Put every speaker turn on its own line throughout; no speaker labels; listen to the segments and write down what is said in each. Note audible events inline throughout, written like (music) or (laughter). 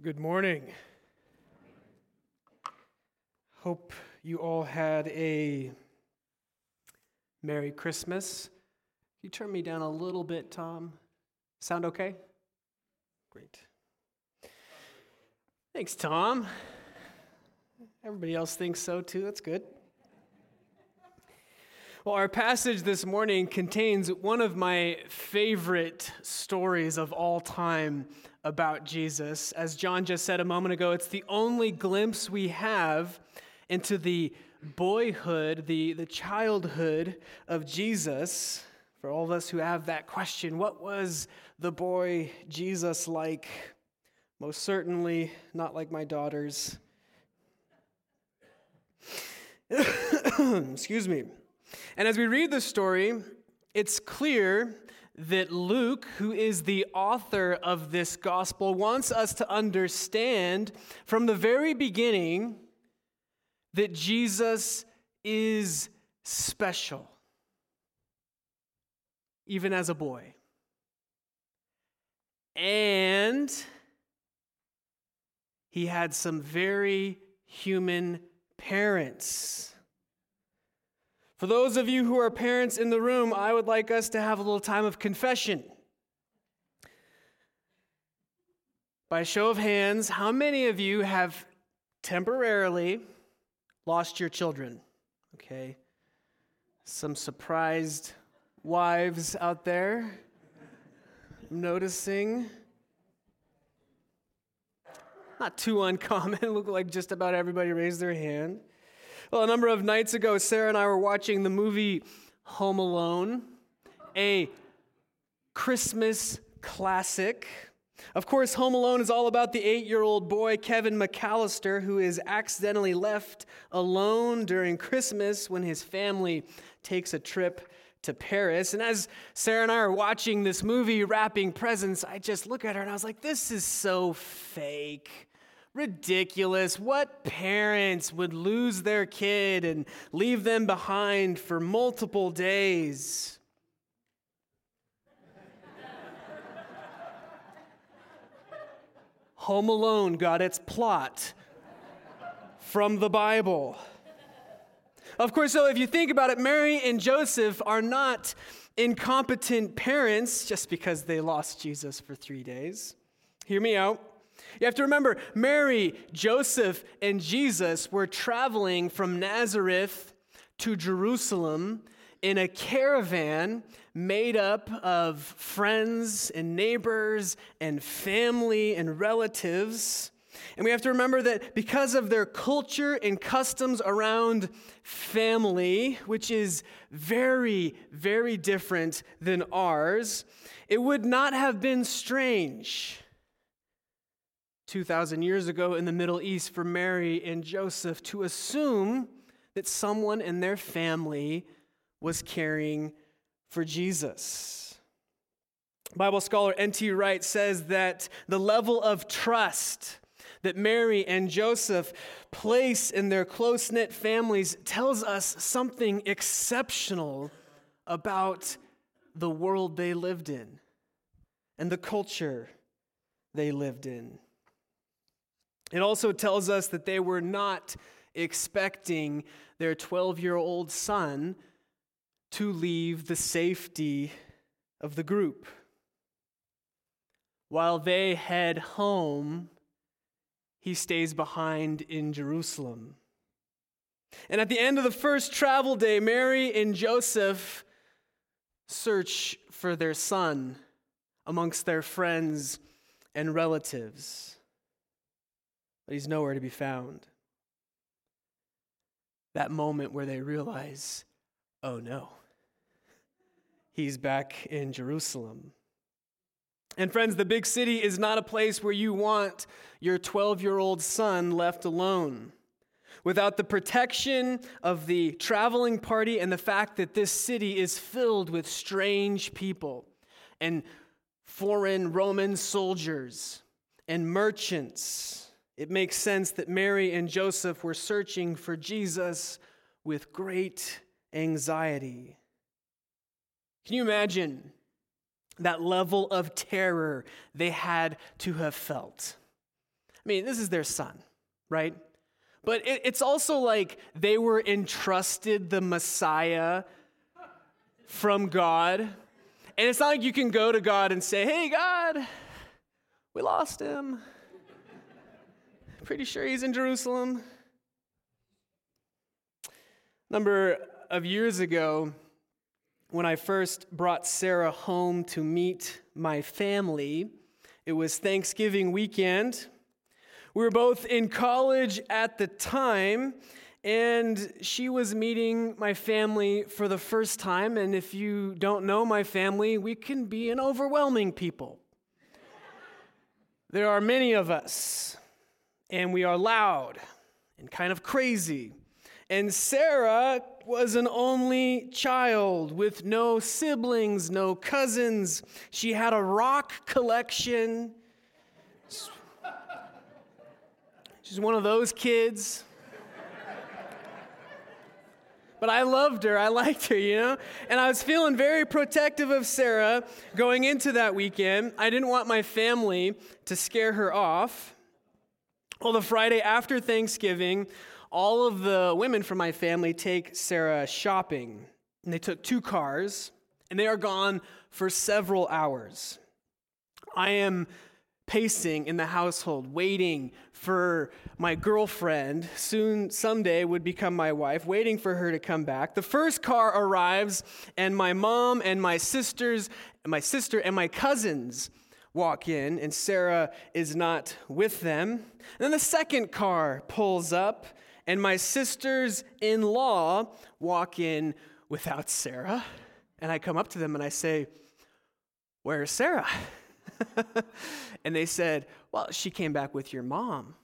Good morning. Hope you all had a Merry Christmas. Can you turn me down a little bit, Tom? Sound okay? Great. Thanks, Tom. Everybody else thinks so too. That's good. Well, our passage this morning contains one of my favorite stories of all time about Jesus. As John just said a moment ago, it's the only glimpse we have into the boyhood, the, the childhood of Jesus. For all of us who have that question, what was the boy Jesus like? Most certainly not like my daughters. (coughs) Excuse me. And as we read the story, it's clear that Luke, who is the author of this gospel, wants us to understand from the very beginning that Jesus is special, even as a boy. And he had some very human parents. For those of you who are parents in the room, I would like us to have a little time of confession. By show of hands, how many of you have temporarily lost your children? Okay. Some surprised wives out there noticing. Not too uncommon. (laughs) Look like just about everybody raised their hand. Well, a number of nights ago, Sarah and I were watching the movie Home Alone, a Christmas classic. Of course, Home Alone is all about the eight year old boy, Kevin McAllister, who is accidentally left alone during Christmas when his family takes a trip to Paris. And as Sarah and I are watching this movie, wrapping presents, I just look at her and I was like, this is so fake ridiculous. What parents would lose their kid and leave them behind for multiple days? Home Alone got its plot from the Bible. Of course, so if you think about it, Mary and Joseph are not incompetent parents just because they lost Jesus for three days. Hear me out. You have to remember, Mary, Joseph, and Jesus were traveling from Nazareth to Jerusalem in a caravan made up of friends and neighbors and family and relatives. And we have to remember that because of their culture and customs around family, which is very, very different than ours, it would not have been strange 2,000 years ago in the Middle East for Mary and Joseph to assume that someone in their family was caring for Jesus. Bible scholar N.T. Wright says that the level of trust that Mary and Joseph place in their close knit families tells us something exceptional about the world they lived in and the culture they lived in. It also tells us that they were not expecting their 12 year old son to leave the safety of the group. While they head home, he stays behind in Jerusalem. And at the end of the first travel day, Mary and Joseph search for their son amongst their friends and relatives but he's nowhere to be found. That moment where they realize, oh no, he's back in Jerusalem. And friends, the big city is not a place where you want your 12 year old son left alone. Without the protection of the traveling party and the fact that this city is filled with strange people and foreign Roman soldiers and merchants it makes sense that Mary and Joseph were searching for Jesus with great anxiety. Can you imagine that level of terror they had to have felt? I mean, this is their son, right? But it, it's also like they were entrusted the Messiah from God. And it's not like you can go to God and say, hey, God, we lost him. Pretty sure he's in Jerusalem. Number of years ago, when I first brought Sarah home to meet my family, it was Thanksgiving weekend. We were both in college at the time, and she was meeting my family for the first time. And if you don't know my family, we can be an overwhelming people. there are many of us, and we are loud and kind of crazy. And Sarah was an only child with no siblings, no cousins. She had a rock collection. She's one of those kids. But I loved her. I liked her, you know? And I was feeling very protective of Sarah going into that weekend. I didn't want my family to scare her off. Well, the Friday after Thanksgiving, all of the women from my family take Sarah shopping. And they took two cars, and they are gone for several hours. I am pacing in the household, waiting for my girlfriend, soon someday would become my wife, waiting for her to come back. The first car arrives, and my mom and my sisters, my sister and my cousins walk in, and Sarah is not with them. And then the second car pulls up, and my sisters in law walk in without Sarah. And I come up to them and I say, Where's Sarah? (laughs) and they said, Well, she came back with your mom.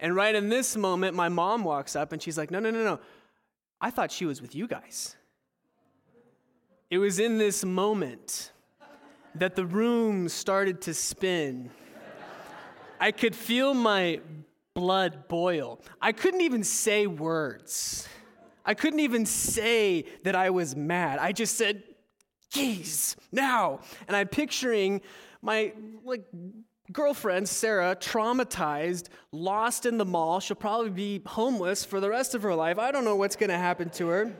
And right in this moment, my mom walks up and she's like, No, no, no, no. I thought she was with you guys. It was in this moment that the room started to spin. I could feel my blood boil. I couldn't even say words. I couldn't even say that I was mad. I just said, geez, now. And I'm picturing my like girlfriend, Sarah, traumatized, lost in the mall. She'll probably be homeless for the rest of her life. I don't know what's going to happen to her.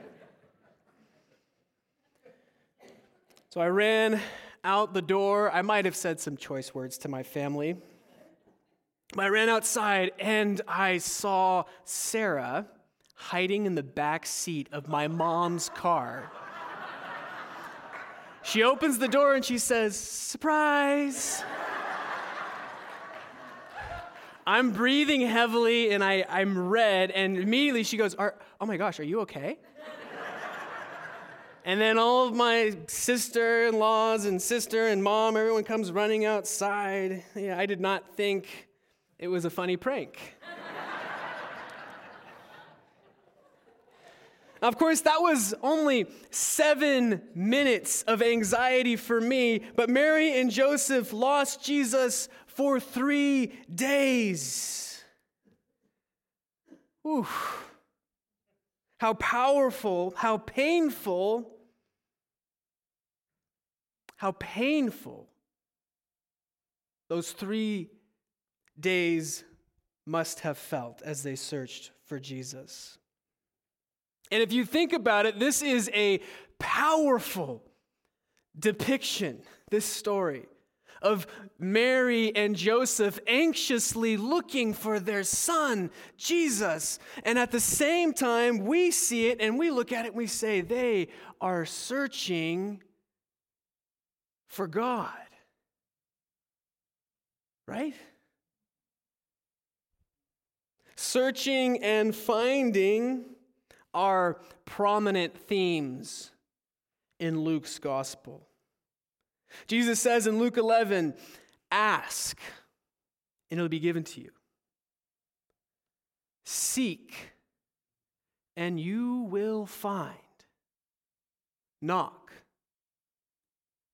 So I ran out the door. I might have said some choice words to my family. But I ran outside and I saw Sarah hiding in the back seat of my mom's car. She opens the door and she says, Surprise! I'm breathing heavily and I, I'm red, and immediately she goes, Oh my gosh, are you okay? And then all of my sister in laws and sister and mom, everyone comes running outside. Yeah, I did not think it was a funny prank. of course, that was only seven minutes of anxiety for me, but Mary and Joseph lost Jesus for three days. Oof. How powerful, how painful, how painful those three days must have felt as they searched for Jesus. And if you think about it, this is a powerful depiction, this story of Mary and Joseph anxiously looking for their son, Jesus. And at the same time, we see it and we look at it and we say, they are searching for God. Right? Searching and finding are prominent themes in Luke's gospel. Jesus says in Luke 11, Ask, and it'll be given to you. Seek, and you will find. Knock,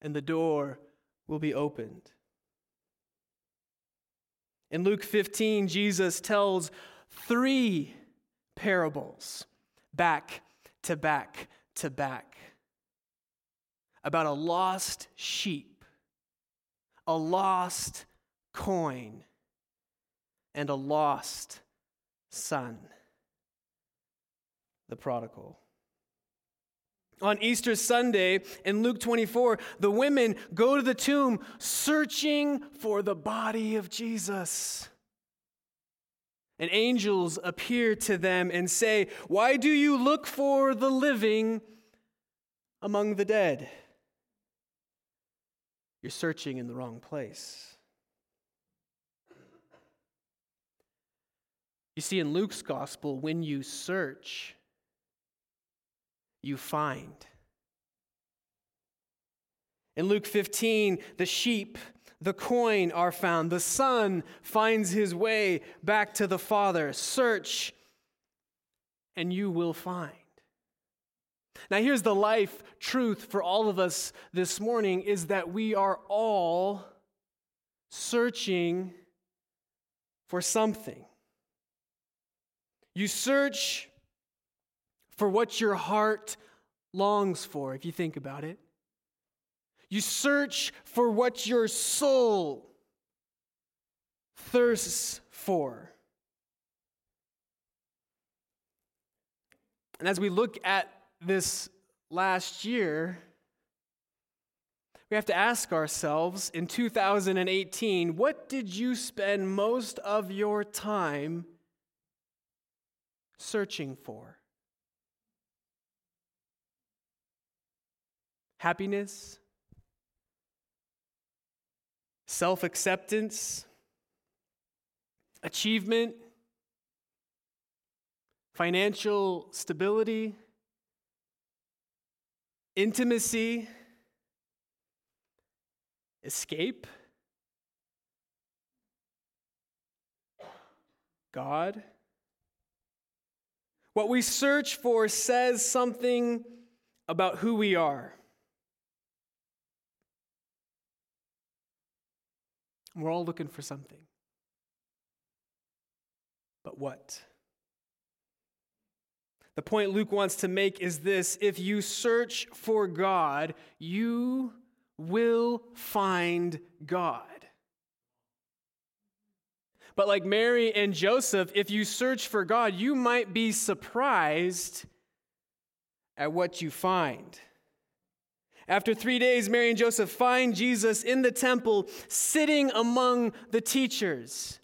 and the door will be opened. In Luke 15, Jesus tells three parables back to back to back about a lost sheep, a lost coin, and a lost son, the prodigal. On Easter Sunday in Luke 24, the women go to the tomb searching for the body of Jesus. And angels appear to them and say, Why do you look for the living among the dead? You're searching in the wrong place. You see, in Luke's gospel, when you search, you find. In Luke 15, the sheep, the coin are found. The son finds his way back to the father. Search, and you will find. Now, here's the life truth for all of us this morning is that we are all searching for something. You search for what your heart longs for, if you think about it. You search for what your soul thirsts for. And as we look at this last year, we have to ask ourselves in 2018 what did you spend most of your time searching for? Happiness? Self acceptance? Achievement? Financial stability? Intimacy? Escape? God? What we search for says something about who we are. We're all looking for something. But what? The point Luke wants to make is this if you search for God, you will find God. But like Mary and Joseph, if you search for God, you might be surprised at what you find. After three days, Mary and Joseph find Jesus in the temple, sitting among the teachers,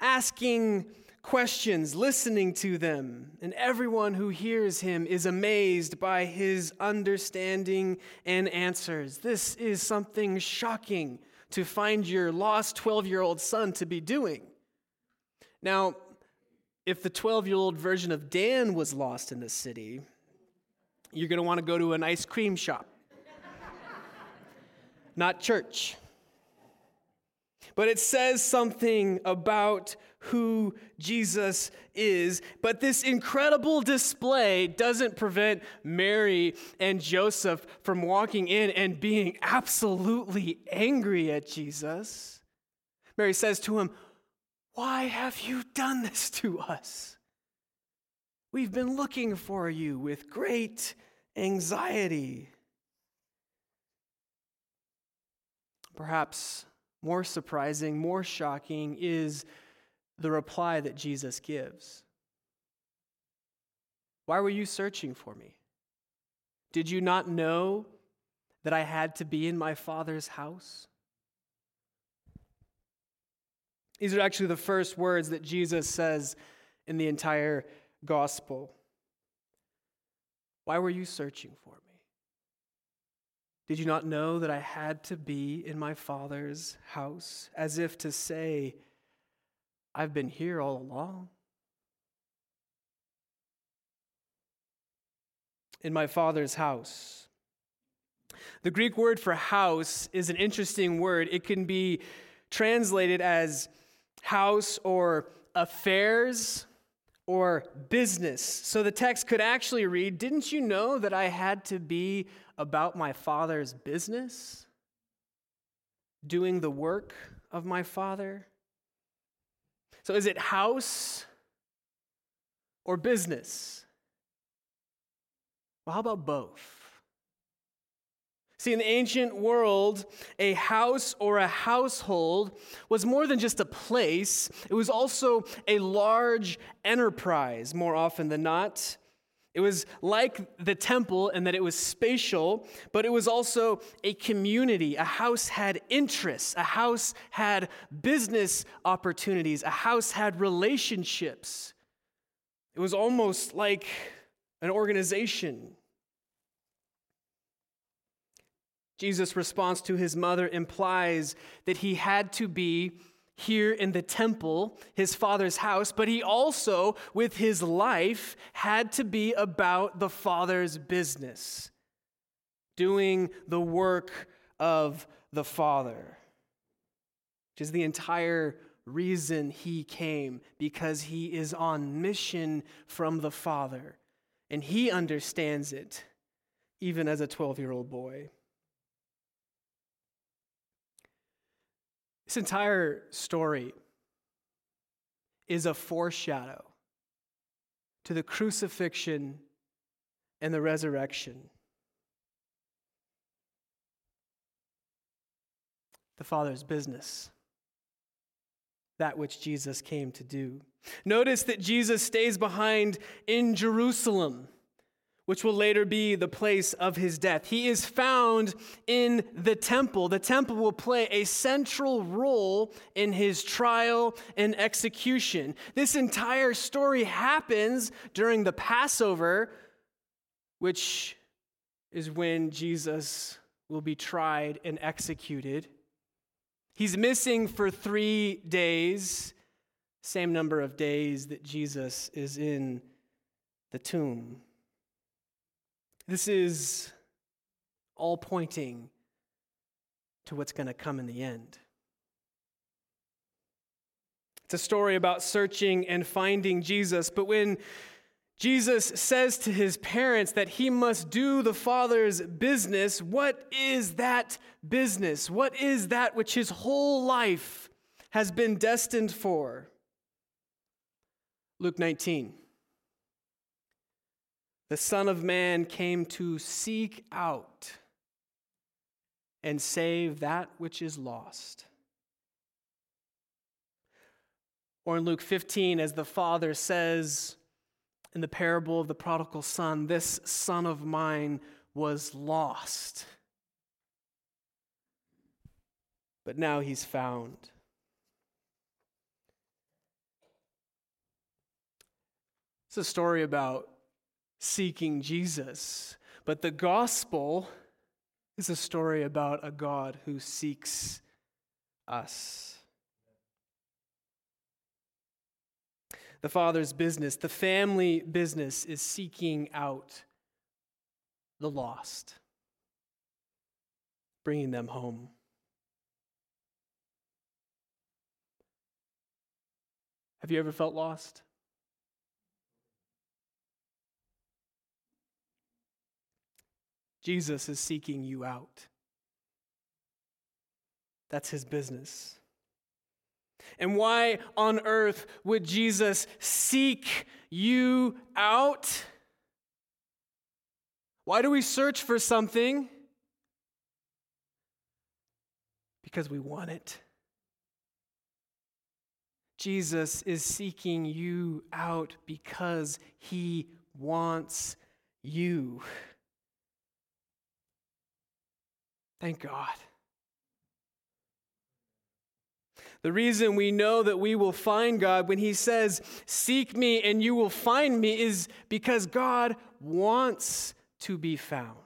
asking questions, listening to them. And everyone who hears him is amazed by his understanding and answers. This is something shocking to find your lost 12 year old son to be doing. Now, if the 12 year old version of Dan was lost in the city, you're going to want to go to an ice cream shop, not church. But it says something about who Jesus is. But this incredible display doesn't prevent Mary and Joseph from walking in and being absolutely angry at Jesus. Mary says to him, Why have you done this to us? We've been looking for you with great anxiety. Perhaps more surprising, more shocking is the reply that Jesus gives. Why were you searching for me? Did you not know that I had to be in my Father's house? These are actually the first words that Jesus says in the entire gospel. Why were you searching for me? Did you not know that I had to be in my Father's house? As if to say, I've been here all along. In my Father's house. The Greek word for house is an interesting word. It can be translated as house or affairs or business. So the text could actually read Didn't you know that I had to be about my father's business? Doing the work of my father? So is it house or business? Well, how about both? See, in the ancient world, a house or a household was more than just a place, it was also a large enterprise, more often than not. It was like the temple in that it was spatial, but it was also a community. A house had interests, a house had business opportunities, a house had relationships. It was almost like an organization. Jesus' response to his mother implies that he had to be here in the temple, his father's house, but he also, with his life, had to be about the father's business, doing the work of the father, which is the entire reason he came, because he is on mission from the father, and he understands it, even as a 12 year old boy. This entire story is a foreshadow to the crucifixion and the resurrection. The Father's business, that which Jesus came to do. Notice that Jesus stays behind in Jerusalem which will later be the place of his death. He is found in the temple. The temple will play a central role in his trial and execution. This entire story happens during the Passover, which is when Jesus will be tried and executed. He's missing for three days, same number of days that Jesus is in the tomb. This is all pointing to what's going to come in the end. It's a story about searching and finding Jesus, but when Jesus says to his parents that he must do the Father's business, what is that business? What is that which his whole life has been destined for? Luke 19. The Son of Man came to seek out and save that which is lost. Or in Luke 15, as the Father says in the parable of the prodigal son, this son of mine was lost, but now he's found. It's a story about seeking Jesus. But the gospel is a story about a God who seeks us. The father's business, the family business, is seeking out the lost, bringing them home. Have you ever felt lost? Jesus is seeking you out. That's his business. And why on earth would Jesus seek you out? Why do we search for something? Because we want it. Jesus is seeking you out because he wants you. Thank God. The reason we know that we will find God when He says, Seek me and you will find me, is because God wants to be found.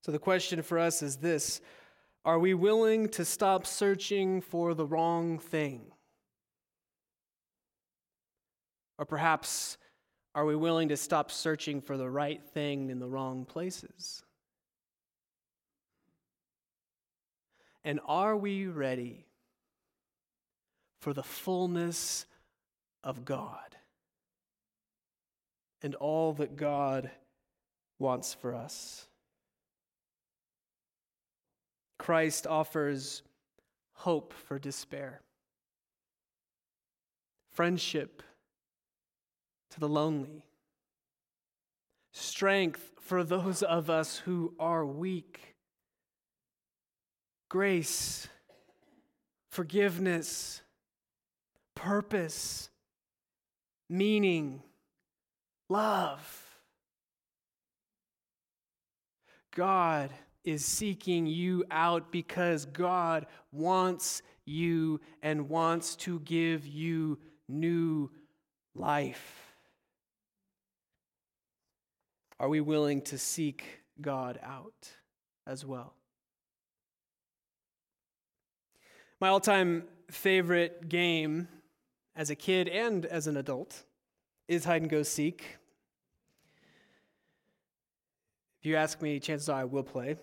So the question for us is this Are we willing to stop searching for the wrong thing? Or perhaps are we willing to stop searching for the right thing in the wrong places? And are we ready for the fullness of God and all that God wants for us? Christ offers hope for despair, friendship to the lonely, strength for those of us who are weak, grace, forgiveness, purpose, meaning, love. God is seeking you out because God wants you and wants to give you new life. Are we willing to seek God out as well? My all time favorite game as a kid and as an adult is hide and go seek. If you ask me, chances are I will play.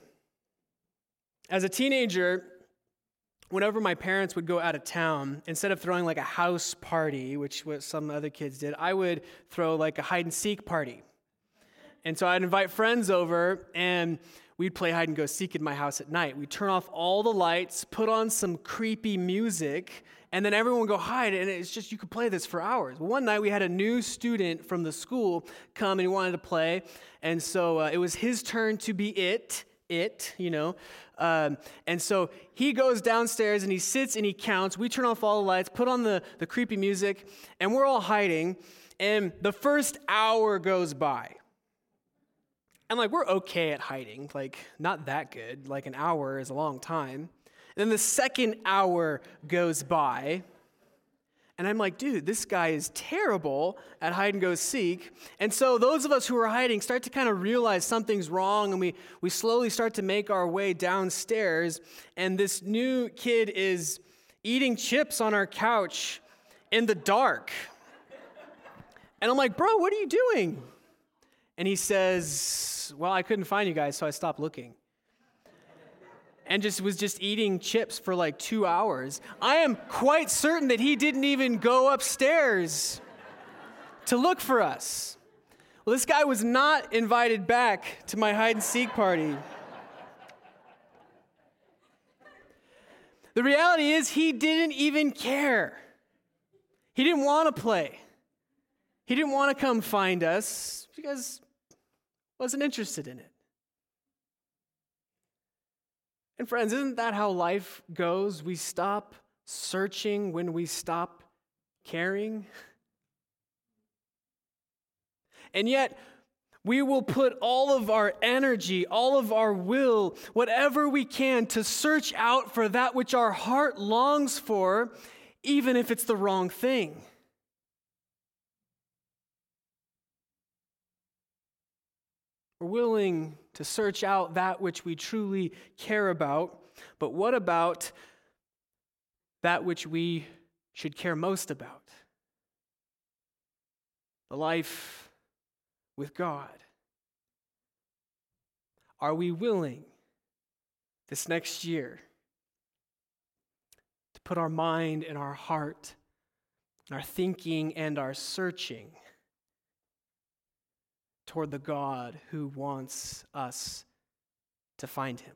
As a teenager, whenever my parents would go out of town, instead of throwing like a house party, which what some other kids did, I would throw like a hide and seek party. And so I'd invite friends over and we'd play hide and go seek in my house at night. We'd turn off all the lights, put on some creepy music, and then everyone would go hide. And it's just, you could play this for hours. One night we had a new student from the school come and he wanted to play. And so uh, it was his turn to be it, it, you know. Um, and so he goes downstairs and he sits and he counts. We turn off all the lights, put on the, the creepy music, and we're all hiding. And the first hour goes by. And like, we're okay at hiding, like, not that good. Like, an hour is a long time. And then the second hour goes by. And I'm like, dude, this guy is terrible at hide and go seek. And so those of us who are hiding start to kind of realize something's wrong, and we, we slowly start to make our way downstairs. And this new kid is eating chips on our couch in the dark. And I'm like, bro, what are you doing? And he says, Well, I couldn't find you guys, so I stopped looking. And just was just eating chips for like two hours. I am quite certain that he didn't even go upstairs to look for us. Well, this guy was not invited back to my hide and seek party. The reality is, he didn't even care. He didn't want to play. He didn't want to come find us because wasn't interested in it. And friends, isn't that how life goes? We stop searching when we stop caring. (laughs) And yet, we will put all of our energy, all of our will, whatever we can to search out for that which our heart longs for, even if it's the wrong thing. We're willing to search out that which we truly care about, but what about that which we should care most about? The life with God. Are we willing this next year to put our mind and our heart, our thinking and our searching toward the God who wants us to find him.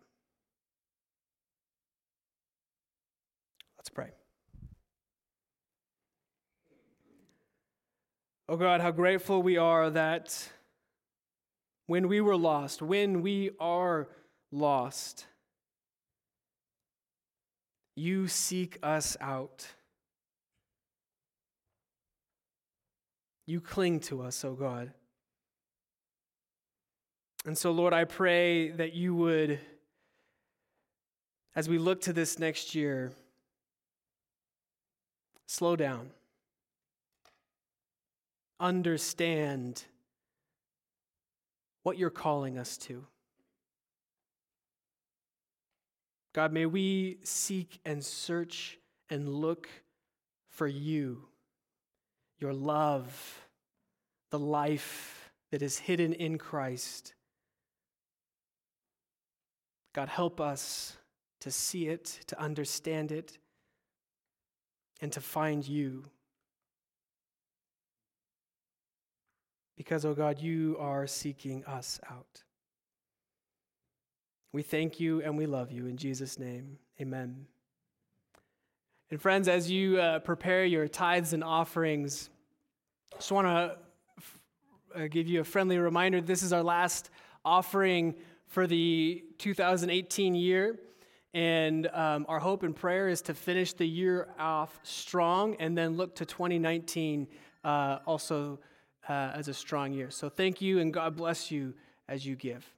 Let's pray. Oh God, how grateful we are that when we were lost, when we are lost, you seek us out. You cling to us, oh God. And so, Lord, I pray that you would, as we look to this next year, slow down, understand what you're calling us to. God, may we seek and search and look for you, your love, the life that is hidden in Christ. God, help us to see it, to understand it, and to find you. Because, oh God, you are seeking us out. We thank you and we love you. In Jesus' name, amen. And, friends, as you uh, prepare your tithes and offerings, I just want to uh, give you a friendly reminder this is our last offering for the 2018 year. And um, our hope and prayer is to finish the year off strong and then look to 2019 uh, also uh, as a strong year. So thank you and God bless you as you give.